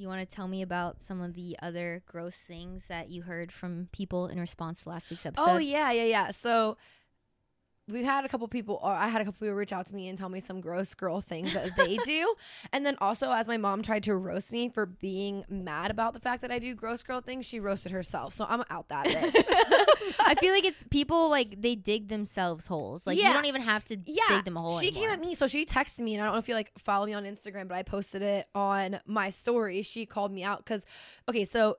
You want to tell me about some of the other gross things that you heard from people in response to last week's oh, episode? Oh yeah, yeah, yeah. So we've had a couple people or I had a couple people reach out to me and tell me some gross girl things that they do. And then also as my mom tried to roast me for being mad about the fact that I do gross girl things, she roasted herself. So I'm out that bitch. I feel like it's people like they dig themselves holes. Like you don't even have to yeah. dig them a hole. She came at me, so she texted me, and I don't know if you like follow me on Instagram, but I posted it on my story. She called me out because, okay, so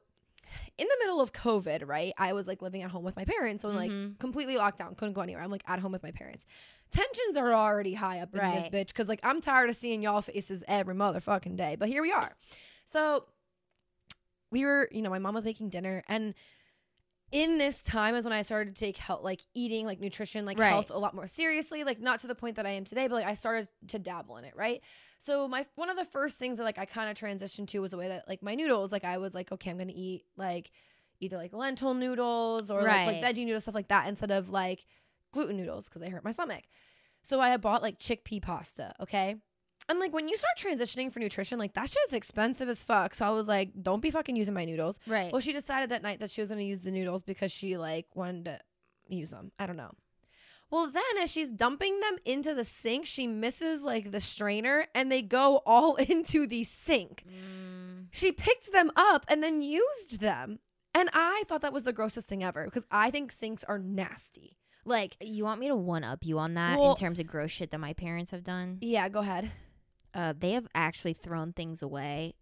in the middle of COVID, right? I was like living at home with my parents, so I'm like Mhm. completely locked down, couldn't go anywhere. I'm like at home with my parents. Tensions are already high up in Right. this bitch because like I'm tired of seeing y'all faces every motherfucking day. But here we are. So we were, you know, my mom was making dinner and in this time is when I started to take health, like eating, like nutrition, like Right. health a lot more seriously. Like not to the point that I am today, but like I started to dabble in it, right? So my one of the first things that like I kind of transitioned to was the way that like my noodles, like I was like, okay, I'm gonna eat like either like lentil noodles or like, like veggie noodles, stuff like that, instead of like gluten noodles because they hurt my stomach. So I had bought like chickpea pasta, okay? And like when you start transitioning for nutrition, like that shit's expensive as fuck. So I was like, don't be fucking using my noodles. Right. Well, she decided that night that she was going to use the noodles because she like wanted to use them. I don't know. Well, then as she's dumping them into the sink, she misses like the strainer and they go all into the sink. Mm, She picked them up and then used them. And I thought that was the grossest thing ever because I think sinks are nasty. Like, you want me to one up you on that Well- in terms of gross shit that my parents have done? yeah, go ahead. Uh, they have actually thrown things away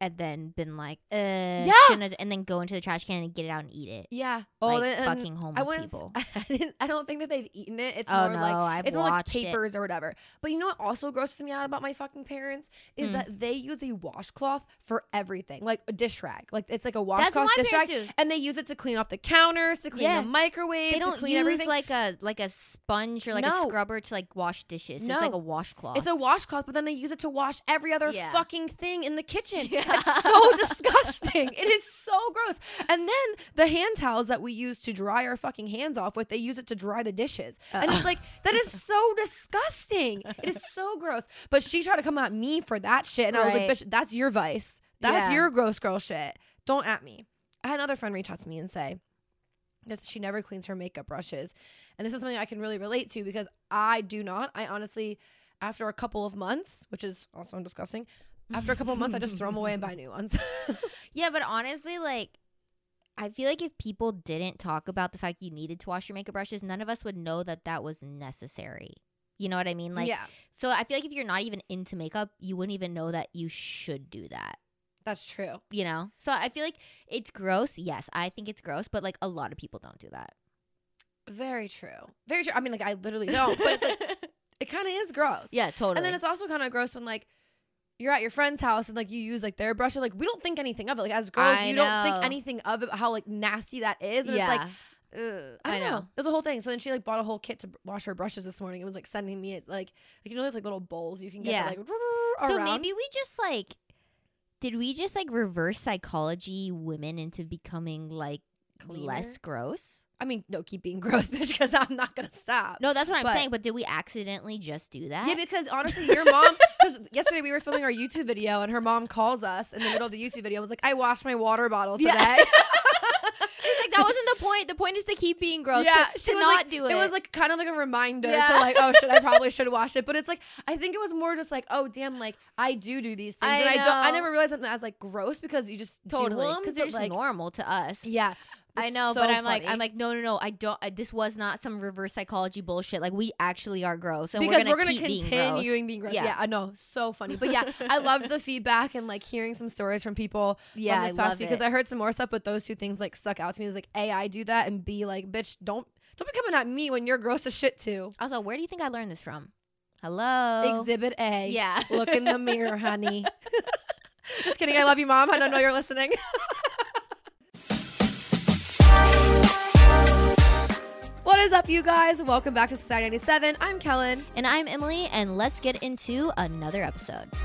and then been like, uh, Yeah. and then go into the trash can and get it out and eat it. Yeah. like then- and fucking I homeless wouldn't. people. I, didn't, I don't think that they've eaten it. It's oh more no, like I've it's more like watched it. papers or whatever. But you know what also grosses me out about my fucking parents is Hmm. that they use a washcloth for everything, like a dish rag. Like it's like a washcloth dish rag, do. and they use it to clean off the counters, to clean Yeah. the microwave, They to don't clean use everything. like a like a sponge or like No. a scrubber to like wash dishes. No. It's like a washcloth. it's a washcloth, but then they use it to wash every other Yeah. fucking thing in the kitchen. Yeah. It's so disgusting. It is so gross. And then the hand towels that we use to dry our fucking hands off with, they use it to dry the dishes. And it's like, that is so disgusting. It is so gross. But she tried to come at me for that shit. And I was like, bitch, that's your vice. That's Yeah. your gross girl shit. Don't at me. I had another friend reach out to me and say that she never cleans her makeup brushes. And this is something I can really relate to because I do not. I honestly, after a couple of months, which is also disgusting, after a couple of months, I just throw them away and buy new ones. yeah, but honestly, like I feel like if people didn't talk about the fact you needed to wash your makeup brushes, none of us would know that that was necessary. You know what I mean? Like, yeah, so I feel like if you're not even into makeup, you wouldn't even know that you should do that. that's true. You know? So I feel like it's gross. Yes, I think it's gross, but like a lot of people don't do that. Very true. Very true. I mean, like, I literally don't, but it's like, it kind of is gross. yeah, totally. And then it's also kind of gross when, like, you're at your friend's house and like you use like their brush and like we don't think anything of it like as girls I you don't think anything of it how like nasty that is and yeah. it's like Ugh, I I don't know. know. There's a whole thing. So then she like bought a whole kit to wash her brushes this morning. It was like sending me it like like you know there's like little bowls you can get Yeah. that, like so around. maybe we just like did we just like reverse psychology women into becoming like less gross? I mean no keep being gross bitch because I'm not gonna stop. No, that's what I'm saying. But did we accidentally just do that? Yeah, because honestly, your mom. Because yesterday we were filming our YouTube video, and her mom calls us in the middle of the YouTube video. and Was like, "I washed my water bottle today." Yeah. it's like that wasn't the point. The point is to keep being gross. Yeah, to, she to not like, do it. It was like kind of like a reminder Yeah. to like, oh shit, I probably should wash it. But it's like I think it was more just like, oh damn, like I do do these things, I and I don't. I know. never realized them as like gross because you just totally because because they're like, normal to us. yeah. I know, so but I'm like. I'm like, no, no, no. I don't. I, this was not some reverse psychology bullshit. Like we actually are gross, and because we're gonna, keep continue being gross. being gross. Yeah. Yeah. I know, so funny. But yeah, I loved the feedback and like hearing some stories from people Yeah, this I past week because. I heard some more stuff. But those two things like stuck out to me. It was like, a, I do that, and b, like, bitch, don't don't be coming at me when you're gross as shit too. Also, where do you think I learned this from? Hello. Exhibit A. Yeah. Look in the mirror, honey. Just kidding. I love you, mom. I don't know you're listening. is up, you guys? Welcome back to Society 97. I'm Kellen. And I'm Emily, and let's get into another episode.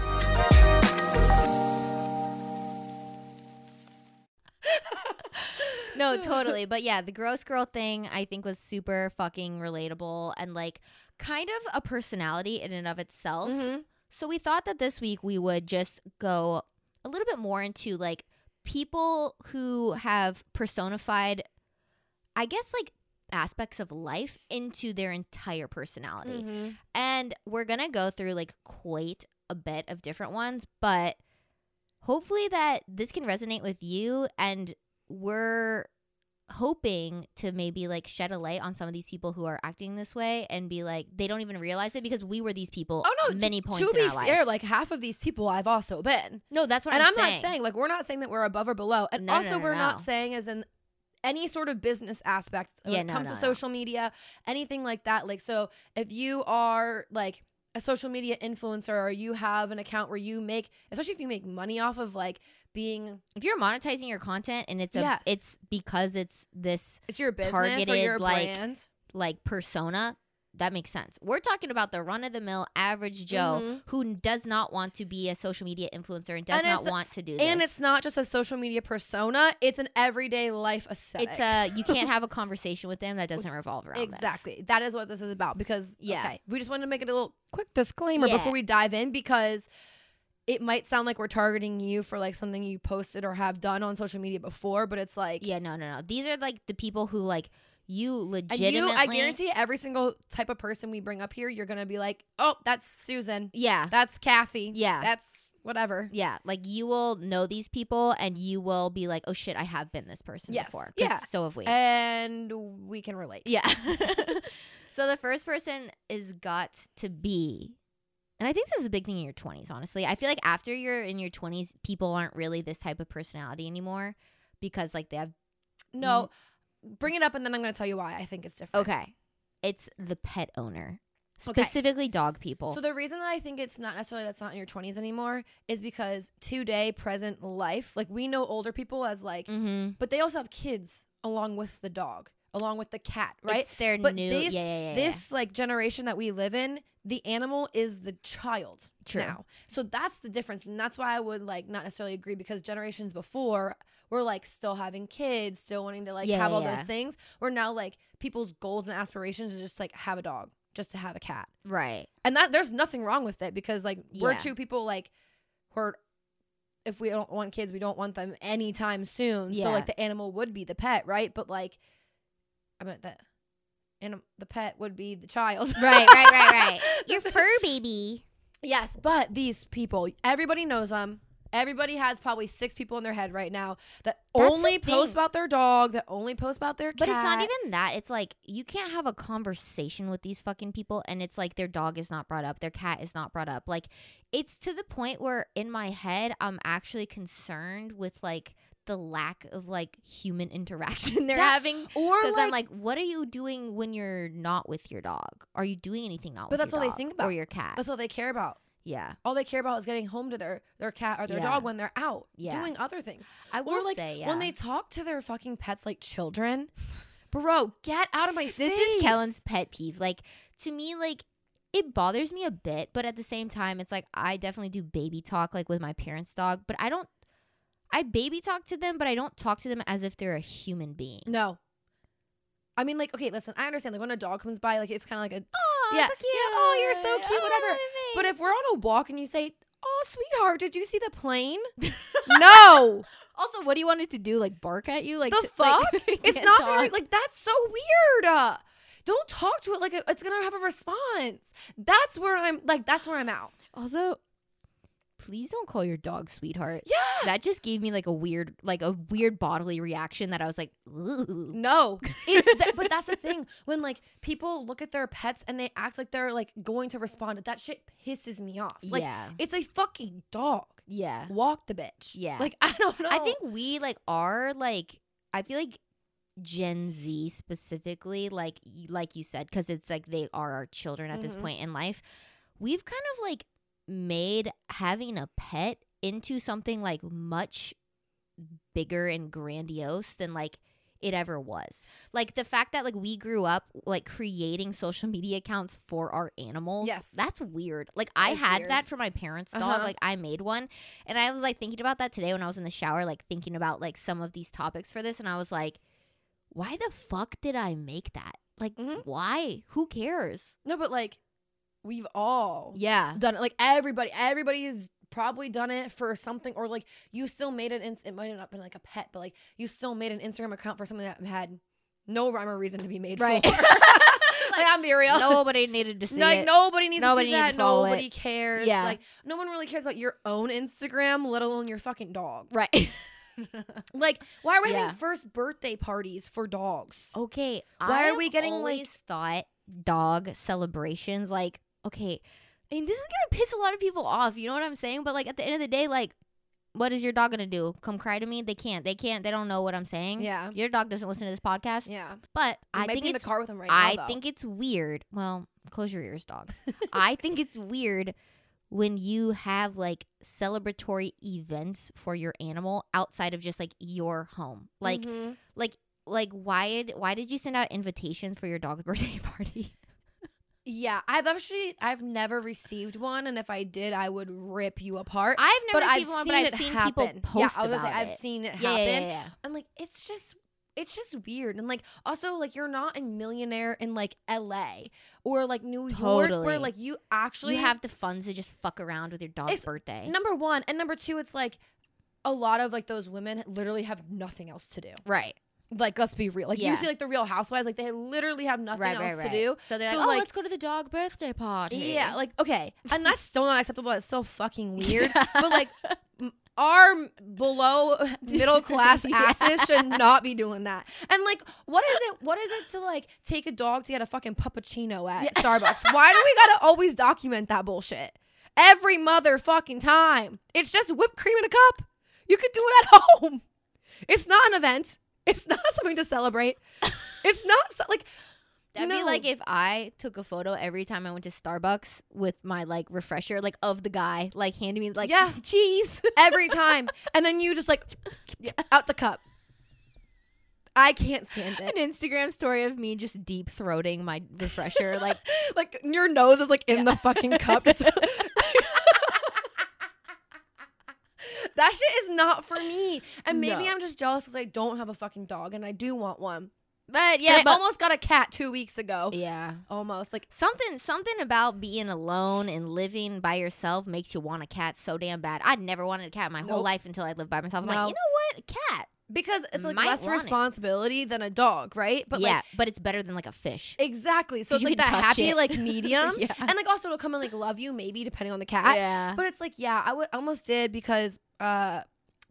no, totally. But yeah, the gross girl thing I think was super fucking relatable and like kind of a personality in and of itself. Mhm. So we thought that this week we would just go a little bit more into like people who have personified, I guess, like aspects of life into their entire personality. Mhm. And we're going to go through like quite a bit of different ones, but hopefully that this can resonate with you and we're hoping to maybe like shed a light on some of these people who are acting this way and be like they don't even realize it because we were these people Oh no! many to, points to in be our fair, life. like half of these people I've also been, no that's what and I'm, I'm, saying. not saying like we're not saying that we're above or below, and No, also no, we're no. not saying as in any sort of business aspect when Yeah, it no, comes no, to no. social media, anything like that. Like, so if you are like a social media influencer or you have an account where you make, especially if you make money off of like being, if you're monetizing your content and it's a Yeah. it's because it's this it's your business or Targeted, your like, brand. like persona that makes sense we're talking about the run of the mill average joe Mhm. who does not want to be a social media influencer and does And not want to do this. And it's not just a social media persona; it's an everyday life aesthetic. it's a you can't have a conversation with them that doesn't revolve around this. Exactly. That is what this is about because Yeah. okay, we just wanted to make it a little quick disclaimer Yeah. before we dive in because it might sound like we're targeting you for like something you posted or have done on social media before, but it's like yeah no no no these are like the people who like you and legitimately you I guarantee every single type of person we bring up here, you're gonna be like, Oh, that's Susan. yeah That's Kathy. Yeah. That's whatever. Yeah, like you will know these people and you will be like, "Oh shit, I have been this person Yes, before." yeah. so have we. And we can relate. yeah. so the first person is got to be and I think this is a big thing in your 20s, honestly. I feel like after you're in your 20s, people aren't really this type of personality anymore because like they have No, bring it up and then I'm gonna tell you why I think it's different. okay. It's the pet owner. Okay. Specifically dog people. So the reason that I think it's not necessarily that's not in your 20s anymore is because today present life, like we know older people as like mm-hmm. but they also have kids along with the dog, along with the cat, right? It's their But new this- yeah, yeah, yeah, yeah. this like generation that we live in, the animal is the child True. now. So that's the difference. And that's why I would like not necessarily agree because generations before were like still having kids, still wanting to like Yeah, have all yeah. those things. We're now like people's goals and aspirations is just like have a dog, just to have a cat. right. And that there's nothing wrong with it because like we're Yeah. two people like who are if we don't want kids, we don't want them anytime soon. So like the animal would be the pet, right? But like I meant that and the pet would be the child. Right, right, right, right. Your fur baby. Yes, but these people, everybody knows them. Everybody has probably six people in their head right now that That's only post about their dog, that only post about their cat. But it's not even that. It's like you can't have a conversation with these fucking people and it's like their dog is not brought up, their cat is not brought up. Like it's to the point where in my head I'm actually concerned with like the lack of like human interaction they're Yeah, having. or Because like, I'm like, what are you doing when you're not with your dog? Are you doing anything not But with that's your all they think Or about. your cat. that's all they care about. Yeah. All they care about is getting home to their their cat or their Yeah. dog when they're out Yeah. doing other things. I will or like say, yeah. when they talk to their fucking pets like children. Bro, get out of my face. This is Kellen's pet peeve. Like to me, like it bothers me a bit, but at the same time, it's like I definitely do baby talk like with my parents' dog, but I don't. I baby talk to them, but I don't talk to them as if they're a human being. No. I mean, like, okay, listen, I understand. Like, when a dog comes by, like, it's kind of like a. Oh, Yeah, so yeah, oh, you're so cute, Oh, whatever. But if we're on a walk and you say, "Oh, sweetheart, did you see the plane?" no, also, what do you want it to do? Like bark at you? Like The fuck? like, it's not talk? gonna like that's so weird. Uh, don't talk to it like it's gonna have a response. That's where I'm like. That's where I'm out. Also, please don't call your dog sweetheart. Yeah. That just gave me like a weird, like a weird bodily reaction that I was like, Ooh. No, it's that, but that's the thing when like people look at their pets and they act like they're like going to respond. That shit pisses me off. Like yeah, it's a fucking dog. yeah. Walk the bitch. Yeah. Like I don't know. I think we like are like I feel like Gen Z specifically, like like you said, because it's like they are our children at this Mhm. point in life. We've kind of like made having a pet into something like much bigger and grandiose than like it ever was. Like the fact that like we grew up like creating social media accounts for our animals. Yes. That's weird. Like I had weird. that for my parents' dog. Uh-huh. Like I made one. And I was like thinking about that today when I was in the shower, like thinking about like some of these topics for this, and I was like, why the fuck did I make that? Like, Mhm. why? Who cares? no, but like we've all Yeah. done it. Like everybody, everybody has probably done it for something, or like you still made it. It might have not been like a pet, but like you still made an Instagram account for something that had no rhyme or reason to be made Right. for. like, I'm be real. Nobody needed to see like it. nobody needs Nobody to see that. to Nobody it. cares. Yeah. Like no one really cares about your own Instagram, let alone your fucking dog. Right. Like, why are we Yeah. having first birthday parties for dogs? okay. Why are I've we getting, like- thought dog celebrations like okay. I mean, this is gonna piss a lot of people off. You know what I'm saying? But like at the end of the day, like, what is your dog gonna do? Come cry to me? They can't. They can't. They don't know what I'm saying. Yeah. Your dog doesn't listen to this podcast. Yeah. But I I might think be in the it's car with him right I now. though. think it's weird. Well, close your ears, dogs. I think it's weird when you have like celebratory events for your animal outside of just like your home. Like Mhm. like like why did why did you send out invitations for your dog's birthday party? Yeah, I've actually I've never received one, and if I did, I would rip you apart. I've never but I've one, seen but I've it seen happen. people yeah, post I was gonna about say I've seen it Yeah, happen. yeah, yeah, yeah. I'm like, it's just it's just weird. And like also like you're not a millionaire in like LA or like New York Totally. where like you actually you have the funds to just fuck around with your dog's birthday. number one and number two, it's like a lot of like those women literally have nothing else to do. right. Like let's be real. Like you see like the real housewives, like they literally have nothing Right, else right, right. to do. So they're So, like, oh, like- let's go to the dog birthday party. Yeah, like okay, and that's still not acceptable. It's so fucking weird. but like, our below middle class Yeah. asses should not be doing that. And like, what is it? What is it to like take a dog to get a fucking puppuccino at Starbucks? Why do we gotta always document that bullshit every motherfucking time? It's just whipped cream in a cup. You could do it at home. It's not an event. It's not something to celebrate. It's not so, like That'd be like if I took a photo every time I went to Starbucks with my like refresher, like of the guy, like handing me like Yeah. cheese. every time, and then you just like out the cup. I can't stand An. Instagram story of me just deep throating my refresher, like Like your nose is like in the fucking cup. Just- that shit is not for me. And maybe No. I'm just jealous because I don't have a fucking dog and I do want one. But Yeah, I but almost got a cat two weeks ago. yeah. Almost like Something something about being alone and living by yourself makes you want a cat so damn bad. I'd never wanted a cat my whole life until I lived by myself. I'm No. like, you know what? A cat. Because it's like Might less want it. responsibility than a dog, right? But yeah, like but it's better than like a fish. exactly. So it's you like can that touch happy it. like medium. Yeah. And like also it'll come and like love you maybe depending on the cat. yeah. But it's like, yeah, I w- almost did because uh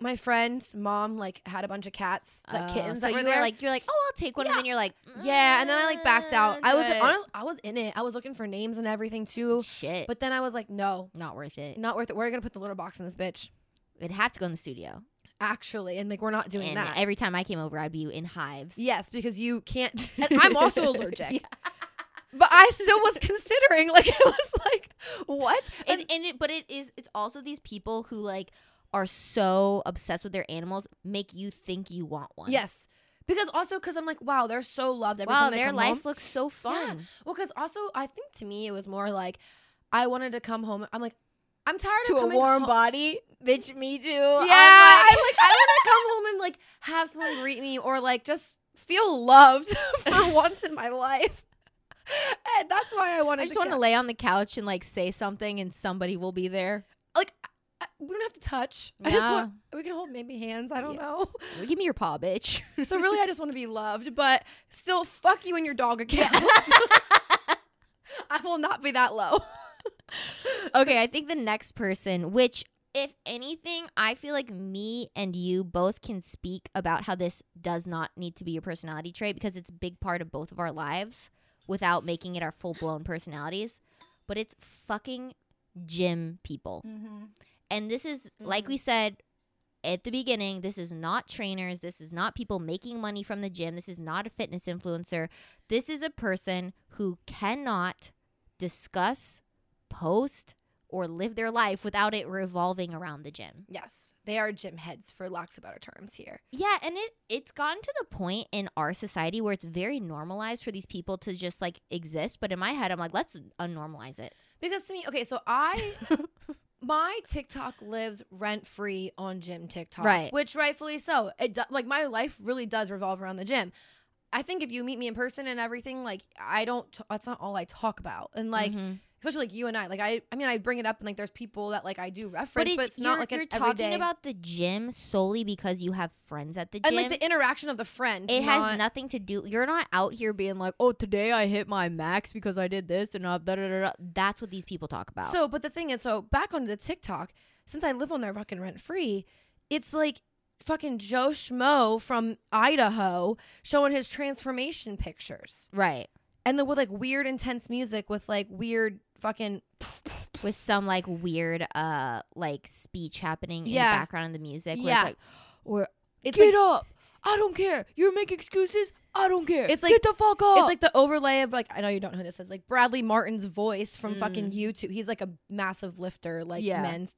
my friend's mom like had a bunch of cats, like Oh, kittens so that you were were there. like, you're like, oh, I'll take one, Yeah. and then you're like, yeah, and then I like backed out. I was "Mm, honest, I was in it. I was looking for names and everything too. shit, But then I was like, no, not worth it. not worth it. We're gonna put the litter box in this bitch. It'd have to go in the studio. Actually, and like we're not doing and that. every time I came over, I'd be in hives. yes, because you can't. And I'm also allergic. But I still was considering. Like it was like, what? and, and it, but it is it's also these people who like are so obsessed with their animals make you think you want one. yes, because also because I'm like, wow, they're so loved every Wow, they their life home. looks so fun. Well, because also I think to me it was more like I wanted to come home. I'm like, I'm tired To of a warm home. body, bitch. Me too. Yeah, I'm I'm like- like, I want to come home and like have someone greet me or like just feel loved for once in my life. And that's why I wanted. I just want to lay on the couch and like say something, and somebody will be there. like. I- we don't have to touch. I just want. We can hold maybe hands. I don't Yeah. know. Give me your paw, bitch. So really, I just want to be loved, but still, fuck you and your dog account. I will not be that low. Okay, I think the next person, which if anything, I feel like me and you both can speak about how this does not need to be your personality trait because it's a big part of both of our lives without making it our full blown personalities. But it's fucking gym people. Mm-hmm. And this is, like mm-hmm. we said at the beginning, this is not trainers. This is not people making money from the gym. This is not a fitness influencer. This is a person who cannot discuss, post, or live their life without it revolving around the gym. Yes, they are gym heads, for lack of better terms here. Yeah, and it it's gotten to the point in our society where it's very normalized for these people to just like exist. But in my head, I'm like, let's unnormalize it. Because to me, okay, so I my TikTok lives rent free on gym TikTok, Right. Which rightfully so. It do, like my life really does revolve around the gym. I think if you meet me in person and everything, like I don't. T- that's not all I talk about. And like Mhm. Especially like you and I. Like I, I mean, I bring it up and like there's people that like I do reference, But but it's, it's, not like you're talking everyday. about the gym solely because you have friends at the gym. and like the interaction of the friend. it not- has nothing to do. You're not out here being like, "Oh, today I hit my max because I did this," and uh, da, da, da. that's what these people talk about. So, but the thing is, so back onto the TikTok, since I live on there fucking rent free, it's like fucking Joe Schmo from Idaho showing his transformation pictures. right, And then with like weird intense music with like weird fucking with some like weird, uh, like speech happening in the background of the music. Where Yeah. it's like, or it's get like, up. I don't care. You're making excuses. I don't care. It's like- get the fuck up. it's like the overlay of like I know you don't know who this is like Bradley Martyn's voice from fucking Mm. YouTube. He's like a massive lifter, like Yeah. men's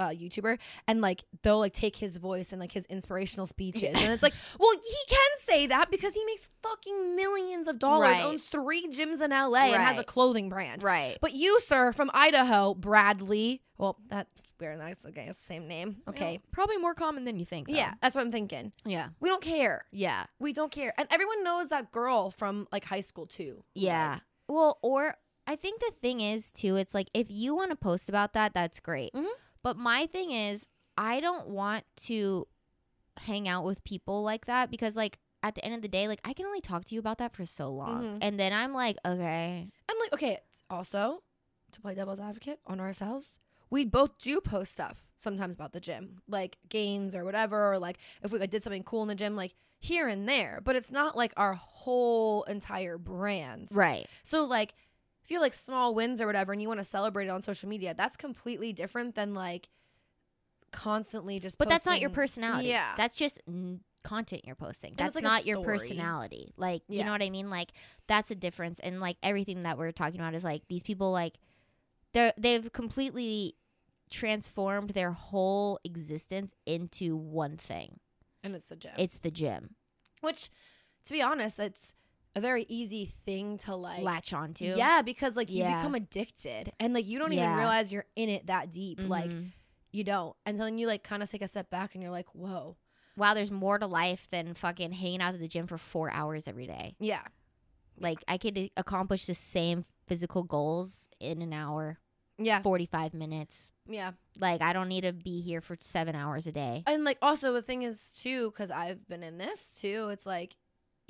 uh, YouTuber, and like they'll like take his voice and like his inspirational speeches, and it's like, well, he can say that because he makes fucking millions of dollars, Right. owns three gyms in LA, and has a clothing brand. right. But you, sir, from Idaho, Bradley. Well, that's weird. That's okay. It's the same name. Okay. probably more common than you think. though. Yeah, that's what I'm thinking. yeah, We don't care. yeah, We don't care. And everyone knows that girl from like high school too. yeah. Like, Well, or I think the thing is too, it's like if you want to post about that, that's great. Mhm. But my thing is, I don't want to hang out with people like that because, like, at the end of the day, like I can only talk to you about that for so long, Mhm. and then I'm like, okay, And like, okay, it's also to play devil's advocate on ourselves, we both do post stuff sometimes about the gym, like gains or whatever, or like if we like, did something cool in the gym, like here and there. But it's not like our whole entire brand. right, So like, have, like small wins or whatever, and you want to celebrate it on social media, that's completely different than like constantly just. but that's not your personality. Yeah. that's just n- content you're posting. And That's like not your personality. Like, you know what I mean? Like, that's the difference. And like everything that we're talking about is like these people, like, they're they've completely transformed their whole existence into one thing. and it's the gym. It's the gym. Which, to be honest, it's a very easy thing to like Latch onto. Yeah, because like you become addicted and like you don't Yeah. even realize you're in it that deep. Like Mhm. you don't. And then you like kind of take a step back and you're like, whoa. wow, there's more to life than fucking hanging out at the gym for four hours every day. Yeah. Like I could accomplish the same physical goals in an hour, Yeah. forty five minutes. Yeah. Like I don't need to be here for seven hours a day. And like also the thing is too, because I've been in this too, it's like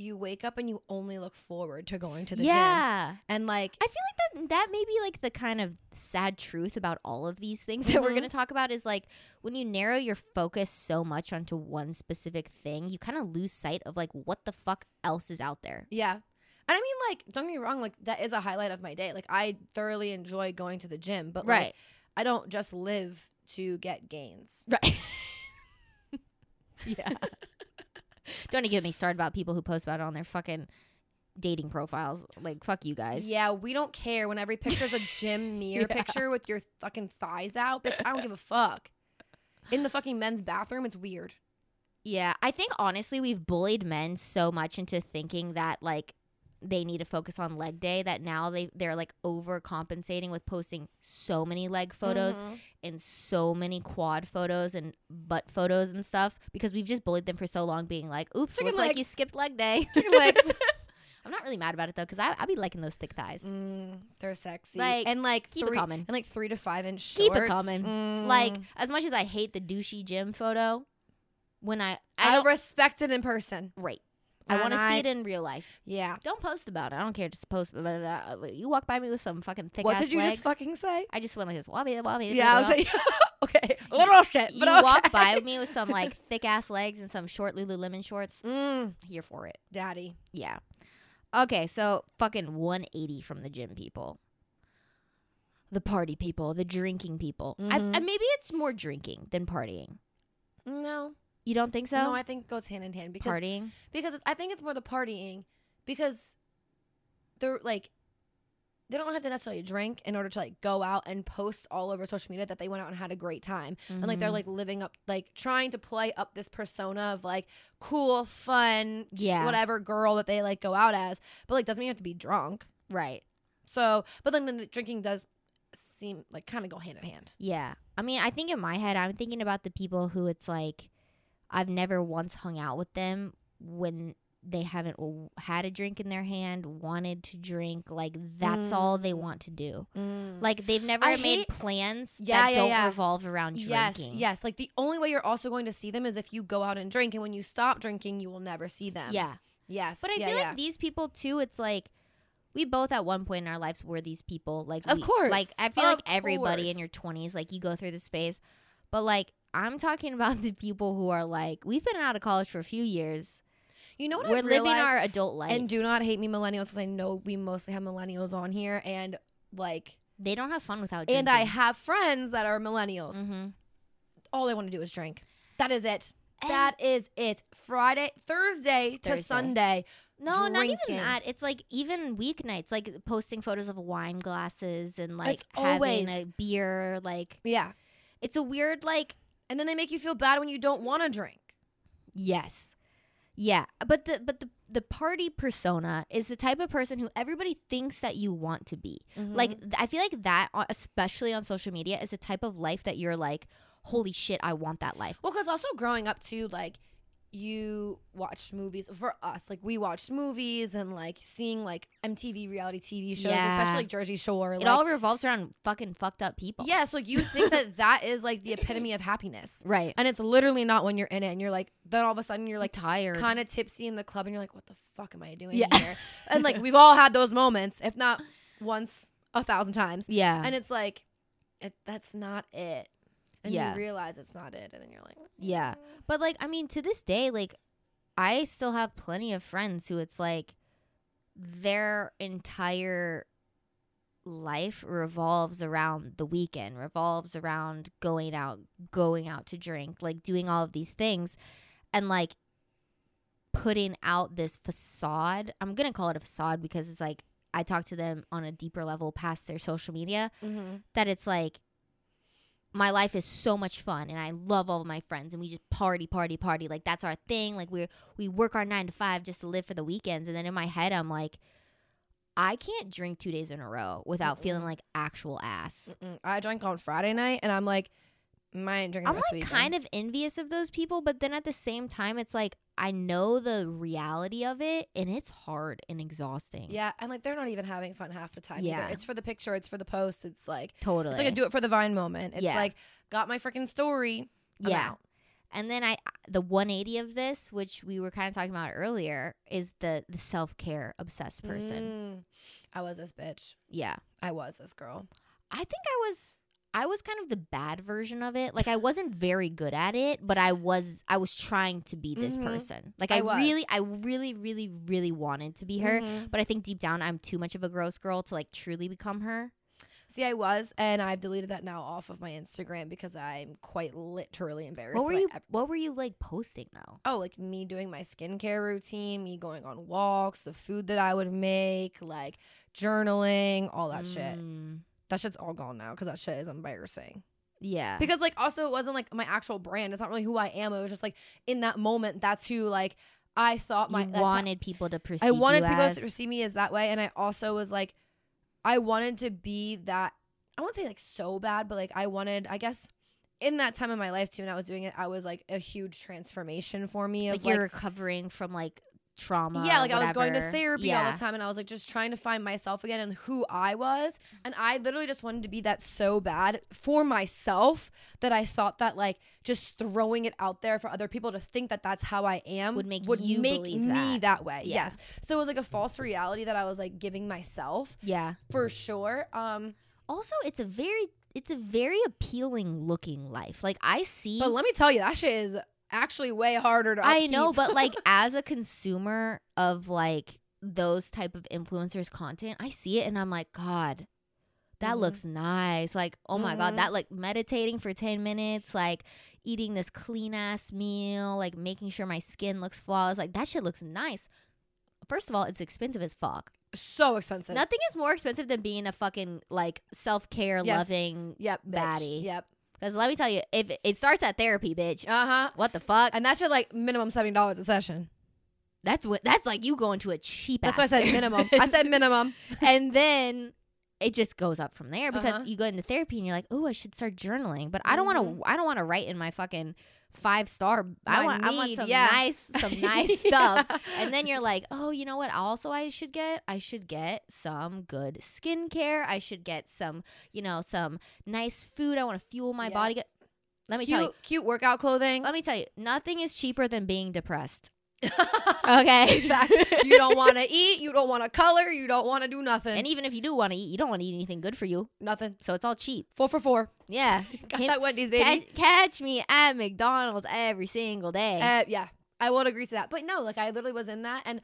you wake up and you only look forward to going to the gym. yeah. And like I feel like that that may be like the kind of sad truth about all of these things that we're going to mm-hmm. talk about is like when you narrow your focus so much onto one specific thing, you kind of lose sight of like what the fuck else is out there. Yeah. And I mean, like, don't get me wrong, like, that is a highlight of my day. Like, I thoroughly enjoy going to the gym, but, like, I don't just live to get gains. Right. yeah. Don't even get me started about people who post about it on their fucking dating profiles. Like, fuck you guys. Yeah, we don't care when every picture is a gym mirror Yeah. picture with your fucking thighs out. Bitch, I don't give a fuck. In the fucking men's bathroom, it's weird. Yeah. I think honestly, we've bullied men so much into thinking that like they need to focus on leg day that now they they're like overcompensating with posting so many leg photos Mhm. and so many quad photos and butt photos and stuff because we've just bullied them for so long being like oops Chicken like you skipped leg day Chicken legs. i'm not really mad about it though because I, I be liking those thick thighs Mm, they're sexy. Like, and like keep it three, coming. and like three to five inch Keep it shorts. coming. Mm. like as much as i hate the douchey gym photo when i i I respect it in person. right i want to see it in real life Yeah. don't post about it i don't care just post about it you walk by me with some fucking thick what ass did you legs, just fucking say? i just went like this wobby wobby Yeah, I was like, okay, a little shit, you but okay. walk by me with some like thick ass legs and some short lululemon shorts Mm, here for it daddy. Yeah. Okay, so fucking 180 from the gym people. The party people, the drinking people. I, Mhm. I, maybe it's more drinking than partying. No, You don't think so? no, I think it goes hand in hand because partying. because it's, I think it's more the partying because they're like they don't have to necessarily drink in order to like go out and post all over social media that they went out and had a great time and like they're Mhm. like living up like trying to play up this persona of like cool fun Yeah. whatever girl that they like go out as but like doesn't mean you have to be drunk right. so but then, then the drinking does seem like kind of go hand in hand Yeah. I mean, I think in my head, I'm thinking about the people who it's like I've never once hung out with them when they haven't w- had a drink in their hand, wanted to drink. Like that's all they Mm. want to do. Mm. Like they've never I made hate- plans Yeah, that yeah, don't yeah. revolve around drinking. yes. yes. Like the only way you're also going to see them is if you go out and drink, and when you stop drinking, you will never see them. Yeah. Yes. But I feel like these people too, it's like we both at one point in our lives were these people. Like Of we- course. Like I feel Of like everybody in your twenties, like you go through this phase. But like I'm talking about the people who are like we've been out of college for a few years. you know what We're I've living our adult life. and do not hate me millennials because I know we mostly have millennials on here and like they don't have fun without drinking. and I have friends that are millennials. mm-hmm. All they want to do is drink. That is it. That is it. Friday, Thursday to Sunday. No, not drinking. even that. It's like even weeknights, like posting photos of wine glasses and like It's having always- a beer. Like Yeah. it's a weird like And then they make you feel bad when you don't want to drink. Yes. Yeah, but the but the the party persona is the type of person who everybody thinks that you want to be. Like Mm-hmm. th- I feel like that especially on social media is the type of life that you're like, "Holy shit, I want that life." Well, because also growing up too, like you watched movies for us. Like we watched movies and like seeing like MTV reality TV shows, Yeah. especially like Jersey Shore. It like, all revolves around fucking fucked up people. yeah, so you think that that is like the epitome of happiness, Right. and it's literally not when you're in it. And you're like, then all of a sudden you're Like like tired. kind of tipsy in the club, and you're like, what the fuck am I doing Yeah. here? And like we've all had those moments, if not once, a thousand times. yeah. And it's like, it, that's not it. And Yeah. you realize it's not it, and then you're like, Yeah. But like I mean to this day like I still have plenty of friends who it's like their entire life revolves around the weekend, revolves around going out, going out to drink, like doing all of these things and like putting out this facade. I'm going to call it a facade because it's like I talk to them on a deeper level past their social media mm-hmm. that it's like my life is so much fun and I love all of my friends and we just party, party, party. Like that's our thing. Like we're we work our nine to five just to live for the weekends. And then in my head I'm like, I can't drink two days in a row without feeling Mm-mm. like actual ass. Mm-mm. I drank on Friday night, and I'm like, "Mm, I ain't drinking. I'm like kind of envious of those people, but then at the same time it's like I know the reality of it and it's hard and exhausting. Yeah, and like they're not even having fun half the time. Yeah. either. it's for the picture. It's for the post. It's like Totally. it's like a do it for the vine moment. It's Yeah. like got my freaking story. I'm yeah. out. And then I the 180 of this, which we were kind of talking about earlier, is the the self-care obsessed person. Mm. I was this bitch. Yeah. I was this girl. I think I was I was kind of the bad version of it. Like I wasn't very good at it, but I was I was trying to be this Mhm. person. Like I I, really I really really really wanted to be her, Mhm. but I think deep down I'm too much of a gross girl to like truly become her. See, I was, and I've deleted that now off of my Instagram because I'm quite literally embarrassed. What were you ever- what were you like posting though? oh, like me doing my skincare routine, me going on walks, the food that I would make, like journaling, all that shit. That shit's all gone now because that shit is embarrassing. Yeah. Because like also it wasn't like my actual brand. It's not really who I am. It was just like in that moment, that's who like I thought my you that's how- wanted people to perceive I wanted people as, to see me as that way, and I also was like, I wanted to be that. I won't say like so bad, but like I wanted, I guess, in that time of my life too, and I was doing it. I was like a huge transformation for me. Of like like, you're recovering from like trauma. yeah, like I was going to therapy all the time, and I was like just trying to find myself again and who I was. And I literally just wanted to be that so bad for myself that I thought that like just throwing it out there for other people to think that that's how I am Would make would you make me that. that way. Yeah. Yes. So it was like a false reality that I was like giving myself Yeah. for sure. Um, Also, it's a very it's a very appealing looking life. Like I see but let me tell you, that shit is actually way harder to. I know, but like as a consumer of like those type of influencers content, I see it and I'm like, God, that Mhm. looks nice. Like, oh my Mhm. God, that like meditating for 10 minutes, like eating this clean ass meal, like making sure my skin looks flawless. Like that shit looks nice. First of all, it's expensive as fuck. so expensive. Nothing is more expensive than being a fucking like self care Yes. loving. Yep, bitch. baddie. Yep. Because let me tell you, if it starts at therapy, bitch, Uh huh. what the fuck? And that's should like minimum seventy dollars a session. That's what. That's like you going to a cheap. That's why I said minimum. I said minimum. and then it just goes up from there because Uh-huh. you go into therapy and you're like, oh, I should start journaling, but I don't want to. I don't want to write in my fucking five star. I want. I want some yeah. nice, some nice stuff. And then you're like, oh, you know what? Also, I should get. I should get some good skincare. I should get some, you know, some nice food. I want to fuel my Yeah. body. Let me cute, tell you. cute workout clothing. Let me tell you. Nothing is cheaper than being depressed. Okay. You don't want to eat. You don't want to color. You don't want to do nothing. and even if you do want to eat, you don't want to eat anything good for you. nothing. So it's all cheap. Four for four. Yeah. Got that Wendy's baby. Catch, catch me at McDonald's every single day. Uh, yeah, I would agree to that. But no, like I literally was in that, and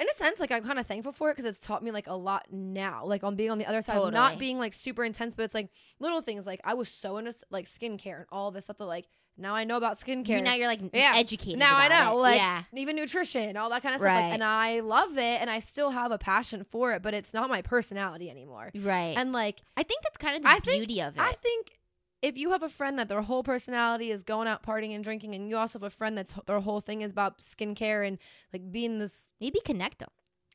in a sense, like I'm kind of thankful for it because it's taught me like a lot now. Like on being on the other side, of Totally. not being like super intense, but it's like little things. Like I was so into like skincare and all this stuff that like now I know about skincare. You- now you're like Yeah. educated. now I know, it. like yeah. even nutrition, all that kind of stuff. Like, and I love it, and I still have a passion for it, but it's not my personality anymore. Right. And like I think that's kind of the I think- beauty of it. I think if you have a friend that their whole personality is going out partying and drinking, and you also have a friend that's their whole thing is about skincare and like being this. Maybe connect them.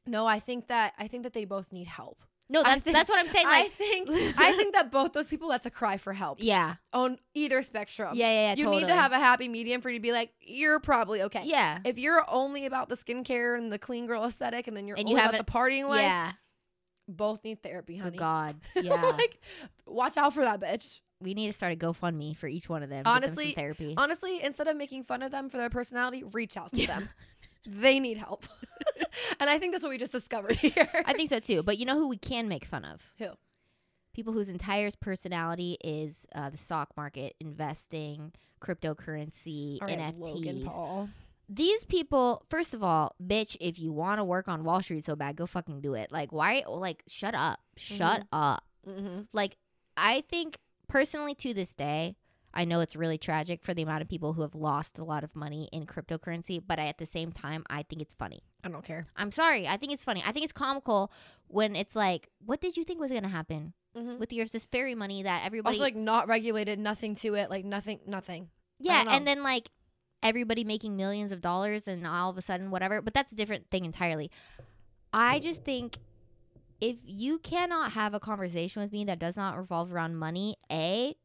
No, I think that I think that they both need help. No, that's think- that's what I'm saying. I think I think that both those people that's a cry for help yeah, on either spectrum. yeah, yeah, yeah. you totally. need to have a happy medium for you to be like you're probably okay. yeah, If you're only about the skincare and the clean girl aesthetic, and then you're And only you about the partying life, yeah. both need therapy, Good honey. God, yeah. like, watch out for that bitch. we need to start a GoFundMe for each one of them. Get them Honestly, therapy. Honestly, instead of making fun of them for their personality, reach out to Yeah. them. They need help. and I think that's what we just discovered here. I think so too. But you know who we can make fun of? Who? People whose entire personality is uh, the stock market, investing, cryptocurrency, right, NFTs. Logan Paul. these people, first of all, bitch, if you want to work on Wall Street so bad, go fucking do it. Like, why? Like, shut up. Shut up. Mm-hmm. Like, I think personally to this day, I know it's really tragic for the amount of people who have lost a lot of money in cryptocurrency, but I, at the same time, I think it's funny. I don't care. I'm sorry. I think it's funny. I think it's comical when it's like, what did you think was going to happen Mm-hmm. with yours? This fairy money that everybody. Also, like not regulated, nothing to it, like nothing, nothing. Yeah, and then like everybody making millions of dollars and all of a sudden whatever, but that's a different thing entirely. I just think if you cannot have a conversation with me that does not revolve around money, A,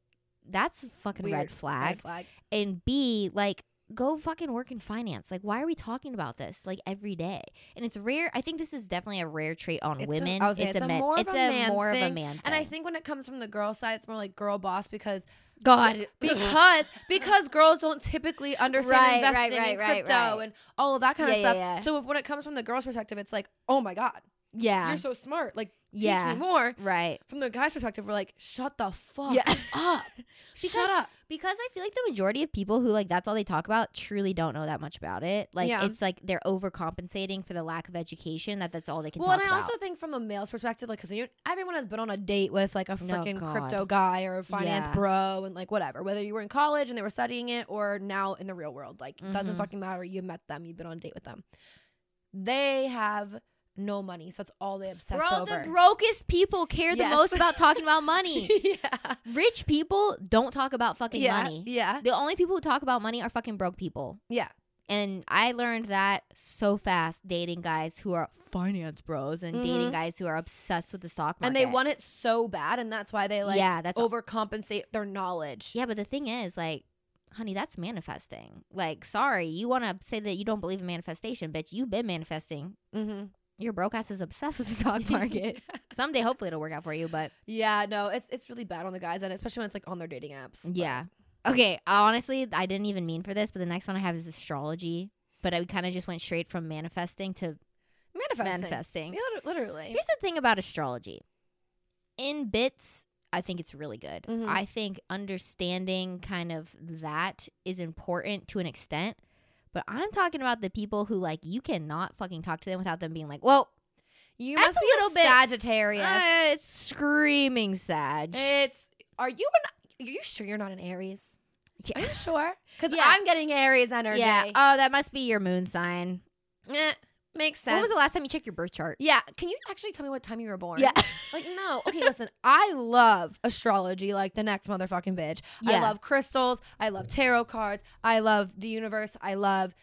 that's a fucking Weird. red flag. Red flag. And B, like go fucking work in finance. Like why are we talking about this like every day? And it's rare. I think this is definitely a rare trait on It's women. It's a it's a more of it's a man more of a thing. man And I think when it comes from the girl side, it's more like girl boss because God because because girls don't typically understand Right, investing right, in right, crypto right. and all of that kind of Yeah, yeah, stuff. yeah. So if when it comes from the girl's perspective, it's like, oh my god, yeah. you're so smart. Like teach Yeah. me more. right. From the guy's perspective, we're like, shut the fuck Yeah. up. Because- shut up. Because I feel like the majority of people who like that's all they talk about truly don't know that much about it. Like Yeah. it's like they're overcompensating for the lack of education that that's all they can Well, and I about. also think from a male's perspective, like, because everyone has been on a date with like a freaking crypto guy or a finance Yeah. bro and like whatever, whether you were in college and they were studying it or now in the real world, like, doesn't Mhm. fucking matter. You met them, you've been on a date with them. They have no money, so that's all they obsess Bro, over. the brokest people care the most about talking about money. yeah, Rich people don't talk about fucking yeah, money. yeah, The only people who talk about money are fucking broke people. yeah. And I learned that so fast dating guys who are finance bros and dating Mhm. guys who are obsessed with the stock market. And they want it so bad, and that's why they like yeah, that's overcompensate their knowledge. Yeah, but the thing is, like, honey, that's manifesting. Like, sorry, you want to say that you don't believe in manifestation, but You've been manifesting. Mm-hmm. Your broke ass is obsessed with the stock market. Someday, hopefully, it'll work out for you. But Yeah, no, it's it's really bad on the guys, and especially when it's like on their dating apps. But- yeah, okay. Honestly, I didn't even mean for this, but the next one I have is astrology. But I kind of just went straight from manifesting to manifesting. manifesting. Yeah, literally. Here's the thing about astrology. In bits, I think it's really good. Mhm. I think understanding kind of that is important to an extent. But I'm talking about the people who like you cannot fucking talk to them without them being like, "Well, You That's must a be little a bit- Sagittarius. uh, it's screaming Sag." it's are you an? Are you sure you're not an Aries? Are you sure? Because Yeah. I'm getting Aries energy. yeah. Oh, that must be your moon sign. Eh, makes sense. When was the last time you checked your birth chart? Yeah. Can you actually tell me what time you were born? Yeah. Like no. Okay, listen. I love astrology like the next motherfucking bitch. I love crystals. I love tarot cards. I love the universe. I love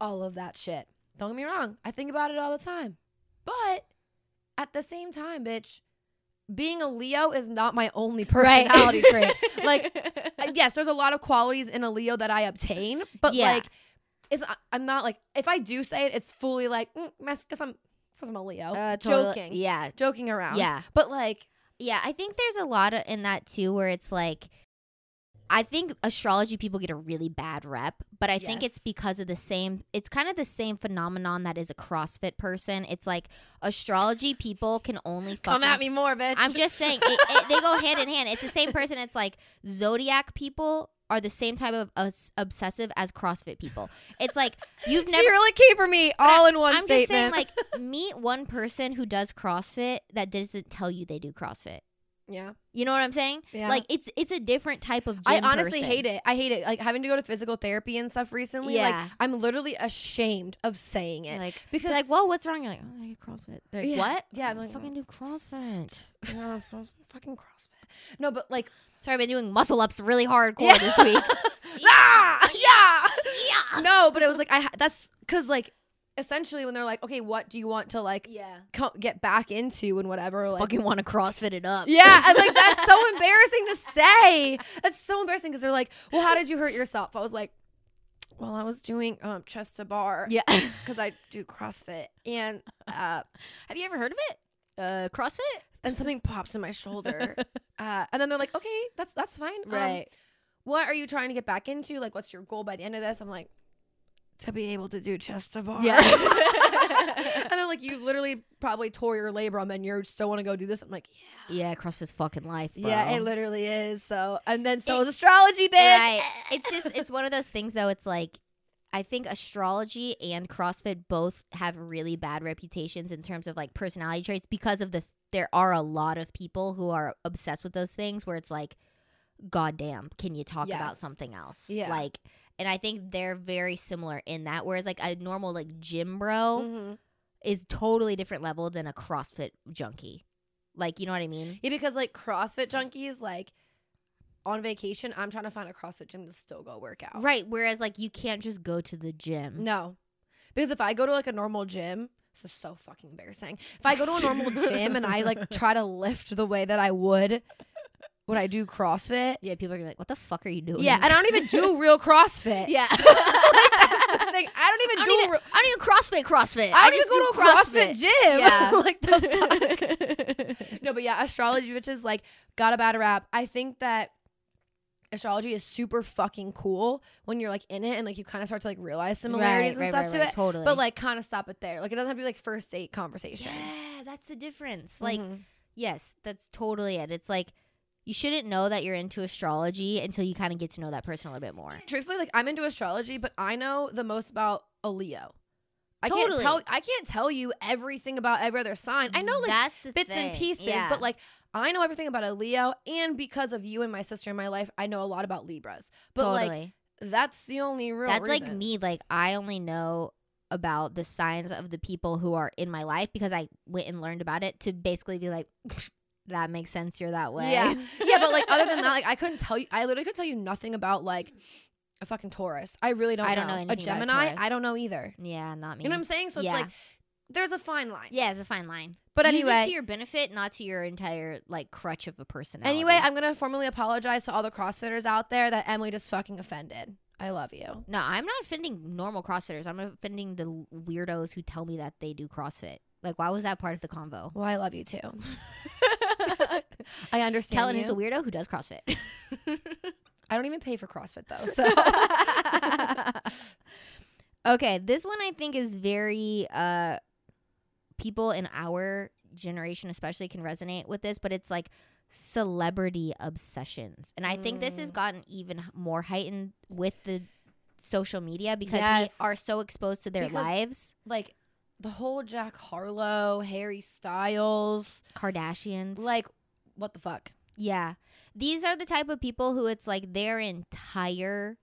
all of that shit. Don't get me wrong. I think about it all the time. But at the same time, bitch, being a Leo is not my only personality trait. Like, uh, yes, there's a lot of qualities in a Leo that I obtain, but Yeah. like, it's I'm not like if I do say it, it's fully like mm, because I'm because I'm a Leo, Uh, total- joking, Yeah. joking around. Yeah. but like, Yeah, I think there's a lot of, in that too where it's like I think astrology people get a really bad rep, but I think it's because of the same it's kind of the same phenomenon that is a CrossFit person. It's like astrology people can only come at me more, bitch. I'm just saying it, it, they go hand in hand. It's the same person. It's like zodiac people are the same type of us obsessive as CrossFit people. It's like you've never really came for me all in one I'm just saying, statement. like, meet one person who does CrossFit that doesn't tell you they do CrossFit. Yeah, You know what I'm saying? yeah. Like, it's it's a different type of. I honestly person. hate it. I hate it. Like having to go to physical therapy and stuff recently. Like I'm literally ashamed of saying it Like, because like, well, what's wrong? You're like, oh, I do CrossFit. Like, Yeah. what? Yeah, I'm like, fucking do CrossFit. Yeah, it's fucking CrossFit. No, but like Sorry, I've been doing muscle ups really hardcore Yeah. this week. ah, yeah. yeah. No, but it was like I that's because like essentially when they're like, okay, what do you want to like Yeah. co- get back into and whatever, like. Fucking want to CrossFit it up. yeah, and like that's so embarrassing to say. That's so embarrassing because they're like, "Well, how did you hurt yourself?" I was like, "Well, I was doing um chest to bar Yeah. because I do CrossFit, and uh, Have you ever heard of it? Uh, CrossFit? and something popped in my shoulder, uh, and then they're like, "Okay, that's that's fine. Um, what are you trying to get back into? Like, what's your goal by the end of this?" I'm like, "To be able to do chest to bar." Yeah. and they're like, "You literally probably tore your labrum, and you still want to go do this." I'm like, "Yeah." yeah, CrossFit's fucking life, bro. Yeah, it literally is. So, and then so It- is astrology, bitch. Right. It's just it's one of those things though. It's like I think astrology and CrossFit both have really bad reputations in terms of like personality traits because of the there are a lot of people who are obsessed with those things where it's like goddamn can you talk about something else Yeah. like and i think they're very similar in that whereas like a normal like gym bro Mhm. is totally different level than a crossfit junkie like you know what i mean Yeah, because like CrossFit junkies, like on vacation, I'm trying to find a CrossFit gym to still go work out. right whereas like you can't just go to the gym No, because if I go to like a normal gym, this is so fucking embarrassing. If I go to a normal gym and I like try to lift the way that I would when I do CrossFit, yeah people are gonna be like what the fuck are you doing yeah, and I don't even do real CrossFit. yeah thing. I don't even I do. don't even, real- I don't even CrossFit CrossFit. I don't just even go do to a CrossFit gym. Yeah. like the fuck. no, but yeah, astrology which is like got a bad rap. I think that astrology is super fucking cool when you're like in it and like you kind of start to like realize similarities and stuff to it. Totally. But like kind of stop it there. Like it doesn't have to be like first date conversation. yeah, that's the difference. Like, Mhm. yes, that's totally it. It's like you shouldn't know that you're into astrology until you kind of get to know that person a little bit more. truthfully, like I'm into astrology, but I know the most about a Leo. I Totally. can't tell. I can't tell you everything about every other sign. I know like bits and pieces, Yeah. but like I know everything about a Leo, and because of you and my sister in my life, I know a lot about Libras. But like that's the only real. that's like me. Like I only know about the signs of the people who are in my life because I went and learned about it to basically be like, that makes sense. You're that way. Yeah, yeah, but like other than that, like I couldn't tell you. I literally could tell you nothing about like a fucking Taurus. I really don't. I don't know, know a anything about a Gemini. Taurus. I don't know either. yeah, not me. You know what I'm saying? So Yeah. it's like there's a fine line. yeah, it's a fine line. But Use anyway, to your benefit, not to your entire like crutch of a personality. Anyway, I'm gonna formally apologize to all the CrossFitters out there that Emily just fucking offended. I love you. no, I'm not offending normal CrossFitters. I'm offending the weirdos who tell me that they do CrossFit. Like, why was that part of the convo? Well, I love you too. I understand. Kellen you. is a weirdo who does CrossFit. I don't even pay for CrossFit though. So okay, this one I think is very uh people in our generation especially can resonate with this, but it's like celebrity obsessions. And I think this has Mm. gotten even more heightened with the social media because Yes. we are so exposed to their Because- lives. like the whole Jack Harlow, Harry Styles, Kardashians. like what the fuck? Yeah. These are the type of people who it's like their entire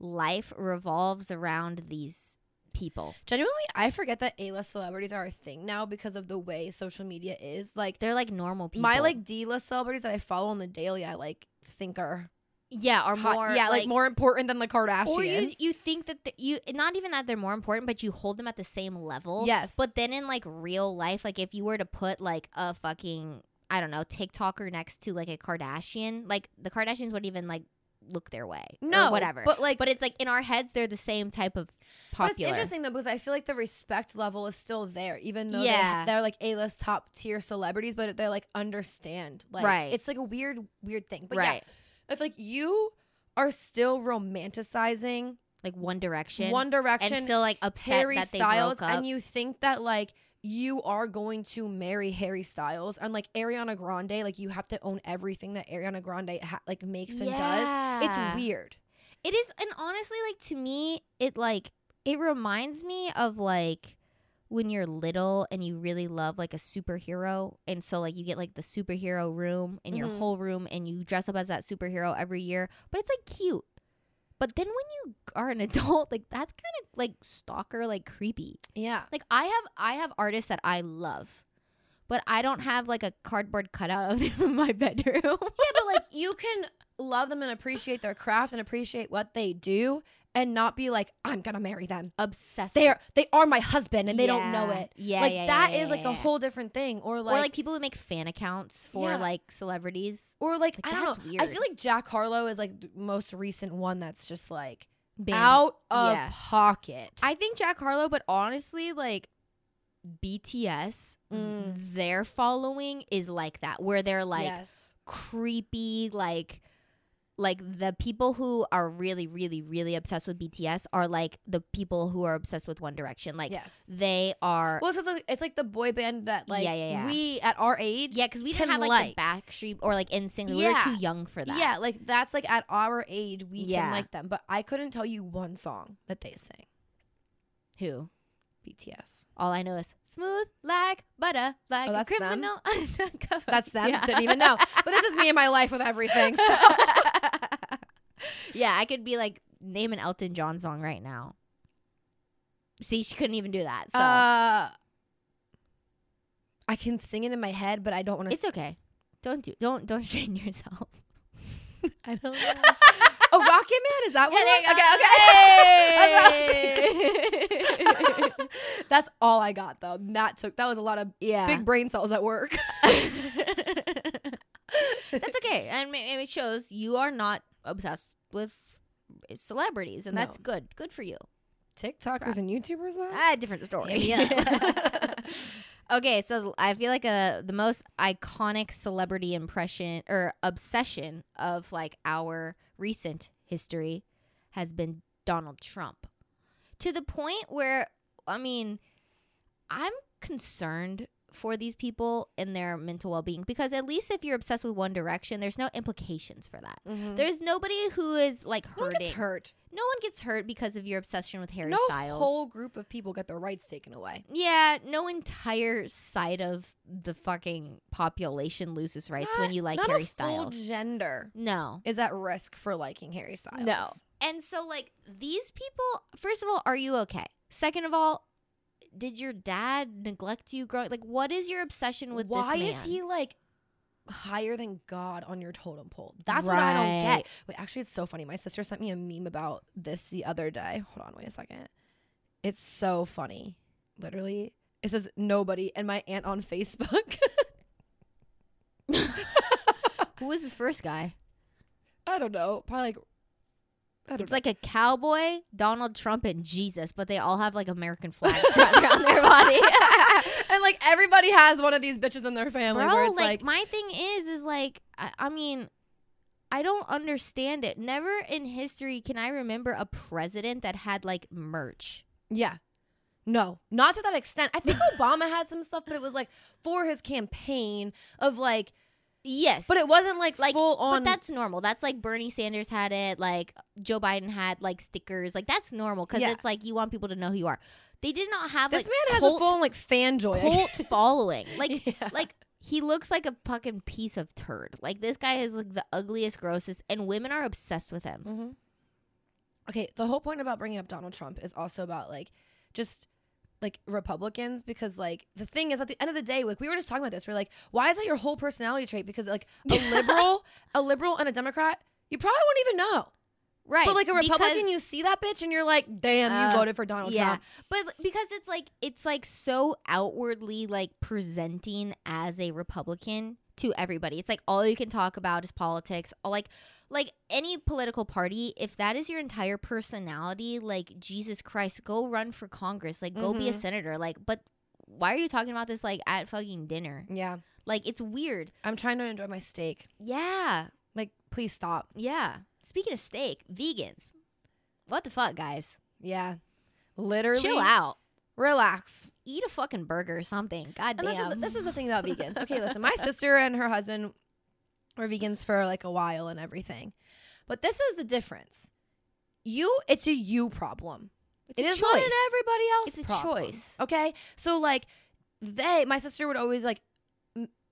life revolves around these people. Genuinely, I forget that A-list celebrities are a thing now because of the way social media is. Like They're like normal people. my like D-list celebrities that I follow on the daily, I like think are yeah, or hot- more yeah, like, more important than the Kardashians. or you you think that the, you not even that they're more important, but you hold them at the same level. yes, But then in like real life, like if you were to put like a fucking I don't know TikToker next to like a Kardashian. Like the Kardashians wouldn't even like look their way. or No, whatever. But like, but it's like in our heads they're the same type of But it's popular. interesting though because I feel like the respect level is still there, even though Yeah. they, they're like A list top tier celebrities, but they're like understand. Like Right. it's like a weird, weird thing. But right. yeah, I feel like you are still romanticizing Like One Direction. One Direction, and still like upset Harry that they Styles, broke up. and you think that like you are going to marry Harry Styles, and like Ariana Grande, like you have to own everything that Ariana Grande ha- like makes and does. Yeah. It's weird. It is, and honestly, like to me, it like it reminds me of like when you're little and you really love like a superhero, and so like you get like the superhero room in your Mhm. whole room, and you dress up as that superhero every year, but it's like cute. But then when you are an adult, like that's kind of like stalker, like creepy. Yeah. Like I have, I have artists that I love, but I don't have like a cardboard cutout of them in my bedroom. Yeah, but like you can love them and appreciate their craft and appreciate what they do and not be like, I'm gonna marry them. Obsessed. They're they are my husband and they don't know it. Yeah, like yeah, that yeah, is like yeah, a whole different thing. Or or like like people who make fan accounts for Yeah. like celebrities. or like, like, I don't know. I feel like Jack Harlow is like the most recent one that's just like out of yeah. pocket. I think Jack Harlow, but honestly, like BTS, Mm. their following is like that, where they're like yes. creepy, like like the people who are really, really, really obsessed with BTS are like the people who are obsessed with One Direction. Like yes. they are. Well, it's, like, it's like the boy band that like Yeah, yeah, yeah. we at our age. yeah, because we didn't have like, like. the Backstreet or like NSYNC. We were Yeah. too young for that. Yeah, like that's like at our age we Yeah. can like them, but I couldn't tell you one song that they sing. Who? BTS. All I know is smooth like butter, like Oh, a that's them? criminal. undercover." That's them. Yeah. Didn't even know. But this is me and my life with everything. So. yeah, I could be like name an Elton John song right now. See, she couldn't even do that. So Uh, I can sing it in my head, but I don't want to. it's okay. Don't do don't don't strain yourself. I don't know. Oh, Rocket Man is that Yeah, you go. Okay, okay. That's, what I was thinking. That's all I got though. That took that was a lot of yeah. big brain cells at work. That's okay. And it shows you are not obsessed with celebrities and that's good. Good for you. TikTokers and YouTubers though. Ah, different story. Yeah. okay, so I feel like uh the most iconic celebrity impression or obsession of like our recent history has been Donald Trump. To the point where I mean, I'm concerned for these people and their mental well-being because at least if you're obsessed with One Direction, there's no implications for that. Mhm. There's nobody who is like no hurting. gets hurt. No one gets hurt because of your obsession with Harry no Styles. whole group of people get their rights taken away. Yeah, no entire side of the fucking population loses rights when you like not Harry Styles. gender No. is at risk for liking Harry Styles. No. And so like these people, first of all, are you okay? Second of all, did your dad neglect you growing like what is your obsession with Why this man? Why is he like higher than God on your totem pole? That's what I don't get. Wait, actually, it's so funny. My sister sent me a meme about this the other day. Hold on, wait a second. It's so funny. Literally, it says nobody, and my aunt on Facebook. Who was the first guy? I don't know. Probably like. It's know. like a cowboy, Donald Trump, and Jesus, but they all have like American flags around their body. and like everybody has one of these bitches in their family where Bro, it's like, like, my thing is, is like, I, I mean, I don't understand it. Never in history can I remember a president that had like merch. yeah. No, not to that extent. I think Obama had some stuff, but it was like for his campaign of like, Yes, but it wasn't like, Like, full on. but that's normal. That's like Bernie Sanders had it. Like Joe Biden had like stickers. Like that's normal because Yeah. it's like you want people to know who you are. They did not have this like man has cult, a full like fan joy. cult following. Like Yeah. like he looks like a fucking piece of turd. Like this guy is like the ugliest, grossest, and women are obsessed with him. hmm Okay, the whole point about bringing up Donald Trump is also about like just like Republicans because like the thing is at the end of the day like we were just talking about this. We're like why is that your whole personality trait? Because like a liberal a liberal and a Democrat you probably won't even know. Right, but like a because- Republican you see that bitch and you're like damn you Uh, voted for Donald yeah, Trump. But because it's like it's like so outwardly like presenting as a Republican to everybody. It's like all you can talk about is politics. Like like any political party, if that is your entire personality, like Jesus Christ, go run for Congress. Like go be a Mhm. senator. Like but why are you talking about this like at fucking dinner? Yeah. Like it's weird. I'm trying to enjoy my steak. Yeah. Like, please stop. Yeah. Speaking of steak, vegans. What the fuck, guys? Yeah. Literally. Chill out. Relax. Eat a fucking burger or something. God And this is, this is the thing about vegans. Okay, listen, my sister and her husband were vegans for like a while and everything. But this is the difference. You, it's a you problem. It's It a is not an everybody else It's a problem. choice. Okay? So like they, my sister would always like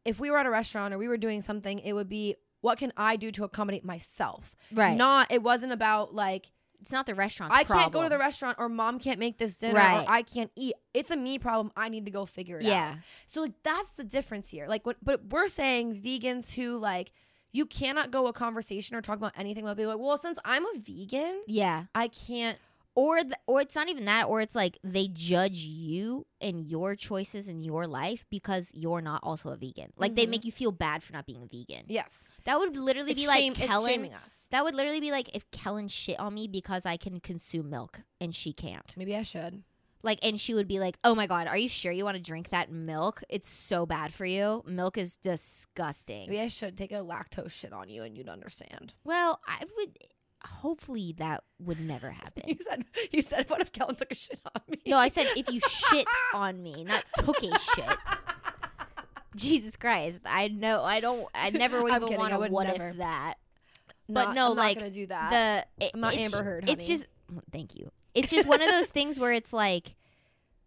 if we were at a restaurant or we were doing something, it would be what can I do to accommodate myself? Right. Not it wasn't about like it's not the restaurant. I can't go to the restaurant or mom can't make this dinner Right. or I can't eat. It's a me problem. I need to go figure it out. Yeah. So like that's the difference here. Like what but we're saying vegans who like you cannot go a conversation or talk about anything without being like, well, since I'm a vegan, Yeah. I can't Or th- or it's not even that or it's like they judge you and your choices in your life because you're not also a vegan. Like they Mhm. make you feel bad for not being a vegan. Yes. That would literally It's be shame, like Kellen. That would literally be like if Kellen shit on me because I can consume milk and she can't. Maybe I should. Like, and she would be like, "Oh my god, are you sure you want to drink that milk? It's so bad for you. Milk is disgusting." Maybe I should take a lactose shit on you and you'd understand. Well, I would. Hopefully, that would never happen. You said you said what if Kellen took a shit on me? no, I said if you shit on me, not took a shit. Jesus Christ, I know. I don't. I never would I'm even want to what never. if that. Not- but no, I'm like, not gonna do that. The it- I'm not it's- Amber Heard, Honey. It's just thank you. It's just one of those things where it's like,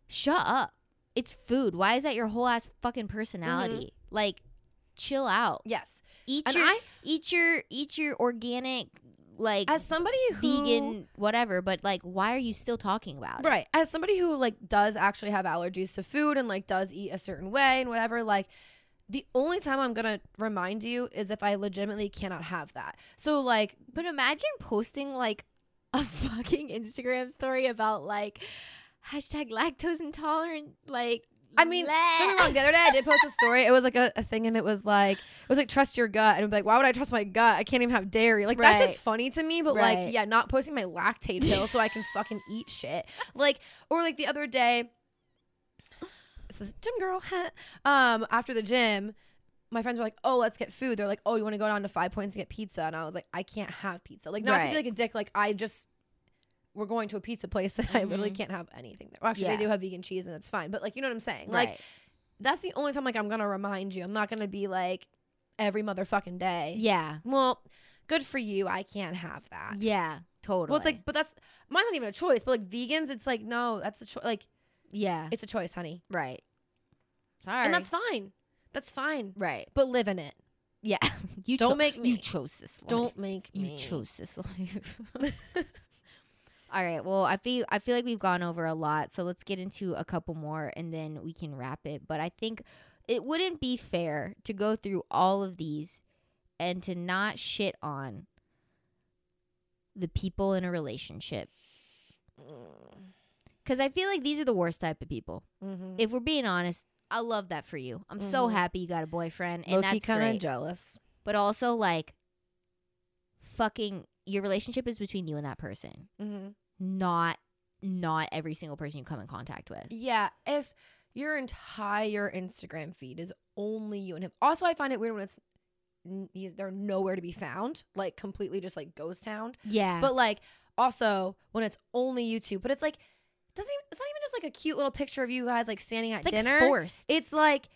shut up. It's food. Why is that your whole ass fucking personality? Mm-hmm. Like, chill out. yes. Eat And your I eat your eat your organic like as somebody who vegan whatever. But like, why are you still talking about it? Right. As somebody who like does actually have allergies to food and like does eat a certain way and whatever, like the only time I'm gonna remind you is if I legitimately cannot have that. So like But imagine posting like a fucking Instagram story about like hashtag lactose intolerant. Like, I mean, don't get me wrong. The other day I did post a story. It was like a, a thing, and it was like it was like trust your gut, and it'd be like, why would I trust my gut? I can't even have dairy. Like that Right. shit's funny to me, but Right. like yeah, not posting my Lactaid pill so I can fucking eat shit. Like or like the other day, this is gym girl. um, after the gym. My friends were like, "Oh, let's get food." They're like, "Oh, you want to go down to Five Points and get pizza?" And I was like, "I can't have pizza." Like, not to be like a dick. Like, I just we're going to a pizza place and I literally Mhm. can't have anything there. Well, actually, Yeah. they do have vegan cheese and it's fine. But like, you know what I'm saying? Like, that's the only time like I'm gonna remind you. I'm not gonna be like every motherfucking day. yeah. Well, good for you. I can't have that. Yeah. Totally. Well, it's like, but that's mine's not even a choice. But like vegans, it's like no, that's a choice. Like yeah. it's a choice, honey, right. Sorry. and that's fine. That's fine. right. But live in it. Yeah. you Don't cho- make me. You chose this. Life. Don't make me. You me. chose this life. All right. Well, I feel I feel like we've gone over a lot, so let's get into a couple more, and then we can wrap it. But I think it wouldn't be fair to go through all of these and to not shit on the people in a relationship because I feel like these are the worst type of people. Mm-hmm. If we're being honest, I love that for you. I'm so Mhm. happy you got a boyfriend, and Low-key that's kind of great. jealous. but also like, fucking, your relationship is between you and that person Mm-hmm. not not every single person you come in contact with. Yeah, if your entire Instagram feed is only you and him. Also, I find it weird when it's they're nowhere to be found, like completely just like ghost town. Yeah. But like also when it's only you two, but it's like doesn't even, it's not even just like a cute little picture of you guys like standing at it's like dinner. forced. It's like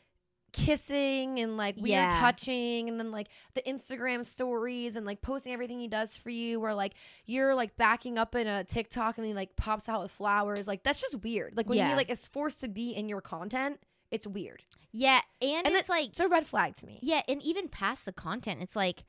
kissing and like weird Yeah. touching and then like the Instagram stories and like posting everything he does for you or like you're like backing up in a TikTok and he like pops out with flowers. Like that's just weird. Like when Yeah. he like is forced to be in your content, it's weird. yeah, and, And it's like It's a red flag to me. yeah, and even past the content, it's like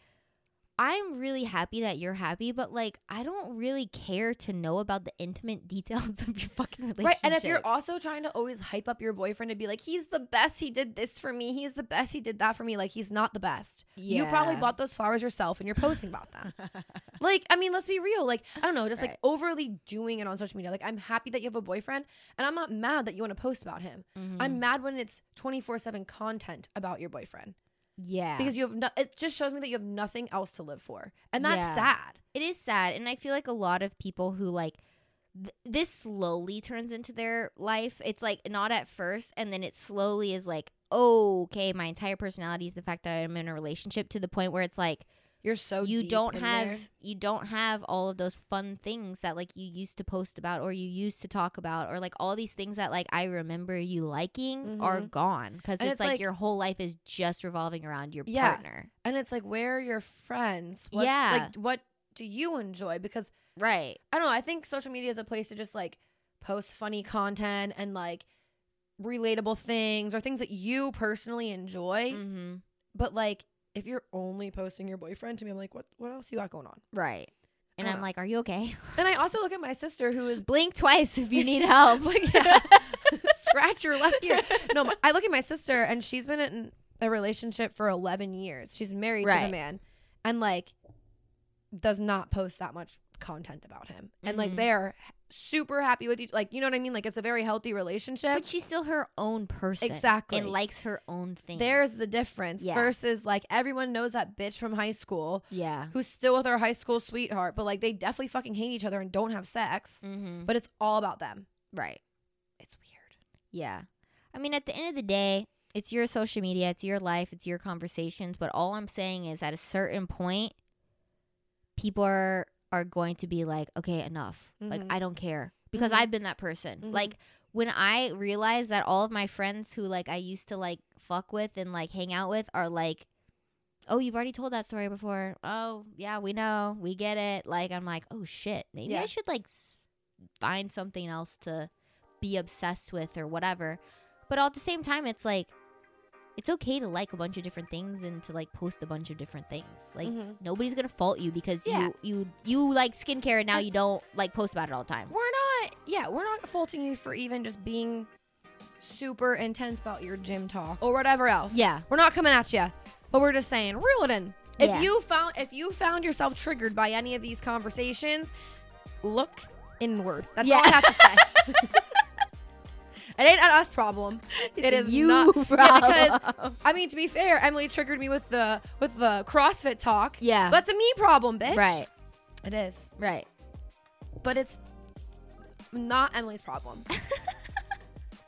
I'm really happy that you're happy, but like I don't really care to know about the intimate details of your fucking relationship. Right. And if you're also trying to always hype up your boyfriend to be like, he's the best, he did this for me, he's the best, he did that for me, like he's not the best. Yeah. You probably bought those flowers yourself and you're posting about them. like, I mean, let's be real. Like, I don't know, just Right. like overly doing it on social media. Like, I'm happy that you have a boyfriend and I'm not mad that you want to post about him. Mhm. I'm mad when it's 24 7 content about your boyfriend. Yeah. because you have no, it just shows me that you have nothing else to live for. And that's Yeah. sad. it is sad and i feel like a lot of people who like th- this slowly turns into their life it's like not at first and then it slowly is like oh okay my entire personality is the fact that i'm in a relationship to the point where it's like You're so you don't have there. you don't have all of those fun things that like you used to post about or you used to talk about or like all these things that like i remember you liking are Mhm. gone because it's, it's like, like- your whole life is just revolving around your Yeah. partner and it's like where are your friends? What's, Yeah. Like what do you enjoy? Because right I don't know. I think social media is a place to just like post funny content and like relatable things or things that you personally enjoy. mm-hmm. But like if you're only posting your boyfriend to me, I'm like, what what else you got going on? right and i'm don't like are you okay Then I also look at my sister who is blink twice if you need help. like yeah, scratch your left ear. No, my- I look at my sister and she's been in a relationship for 11 years. She's married to a man and like does not post that much content about him. And like Mhm. they're super happy with each like you know what I mean? Like it's a very healthy relationship. but she's still her own person. Exactly. And likes her own thing. There's the difference Yeah. versus like everyone knows that bitch from high school Yeah. who's still with her high school sweetheart, but like they definitely fucking hate each other and don't have sex. Mm-hmm. But it's all about them. Right. It's weird. Yeah. I mean, at the end of the day, it's your social media, it's your life, it's your conversations. But all I'm saying is at a certain point, people are, are going to be like, okay, enough. Like, Mhm. I don't care. Because Mhm. I've been that person. Mhm. Like, when I realized that all of my friends who, like, I used to, like, fuck with and, like, hang out with are like, oh, you've already told that story before. Oh, yeah, we know. We get it. Like, I'm like, oh, shit. Maybe I should, like, s- find something else to be obsessed with or whatever. But at the same time, it's like, it's okay to like a bunch of different things and to like post a bunch of different things. Like Mhm. nobody's gonna fault you because Yeah. you you you like skincare and now you don't like post about it all the time. We're not, yeah, we're not faulting you for even just being super intense about your gym talk or whatever else. Yeah. we're not coming at you, but we're just saying, reel it in. If Yeah. you found if you found yourself triggered by any of these conversations, look inward. That's all I have to say. it ain't an us problem. It is you not. Yeah, because. I mean, to be fair, Emily triggered me with the with the CrossFit talk. yeah, That's a me problem, bitch. right, It is, right. but it's not Emily's problem.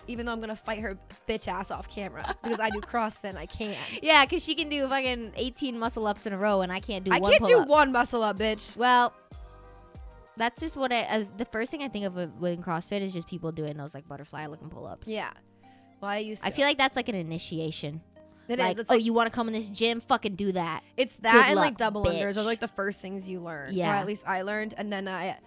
Even though I'm gonna fight her bitch ass off camera because I do CrossFit and I can't. Yeah, because she can do fucking 18 muscle ups in a row and I can't do I one can't do pull-up. one muscle up, bitch. Well, that's just what I. As the first thing I think of with with CrossFit is just people doing those like butterfly looking pull ups. Yeah. Well, I used to. I feel like that's like an initiation. it like, is. It's oh, like you want to come in this gym? Fucking do that. it's that good and like luck, double unders bitch. are like the first things you learn. Yeah. Or at least I learned, and then I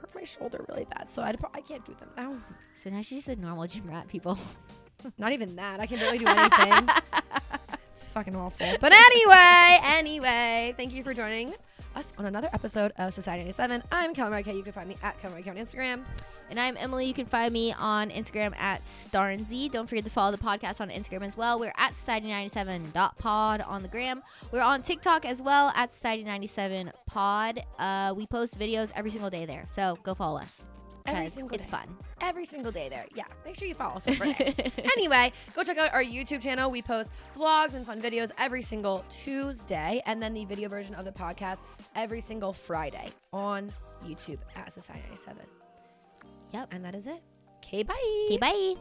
hurt my shoulder really bad, so I I can't do them now. So now she's just a normal gym rat, people. Not even that. I can barely do anything. it's fucking awful. But anyway, anyway, thank you for joining us on another episode of Society 97. I'm Kelly Marquez. You can find me at Kelly Marquez on Instagram. And I'm Emily. You can find me on Instagram at Starnsy. Don't forget to follow the podcast on Instagram as well. We're at Society97.pod on the gram. We're on TikTok as well at Society97pod. Uh, we post videos every single day there. So go follow us. Every single It's day. fun. Every single day there. Yeah, make sure you follow us over there. anyway, go check out our YouTube channel. We post vlogs and fun videos every single Tuesday, and then the video version of the podcast every single Friday on YouTube at Society 97. Yep. And that is it. Okay, bye. Okay, bye.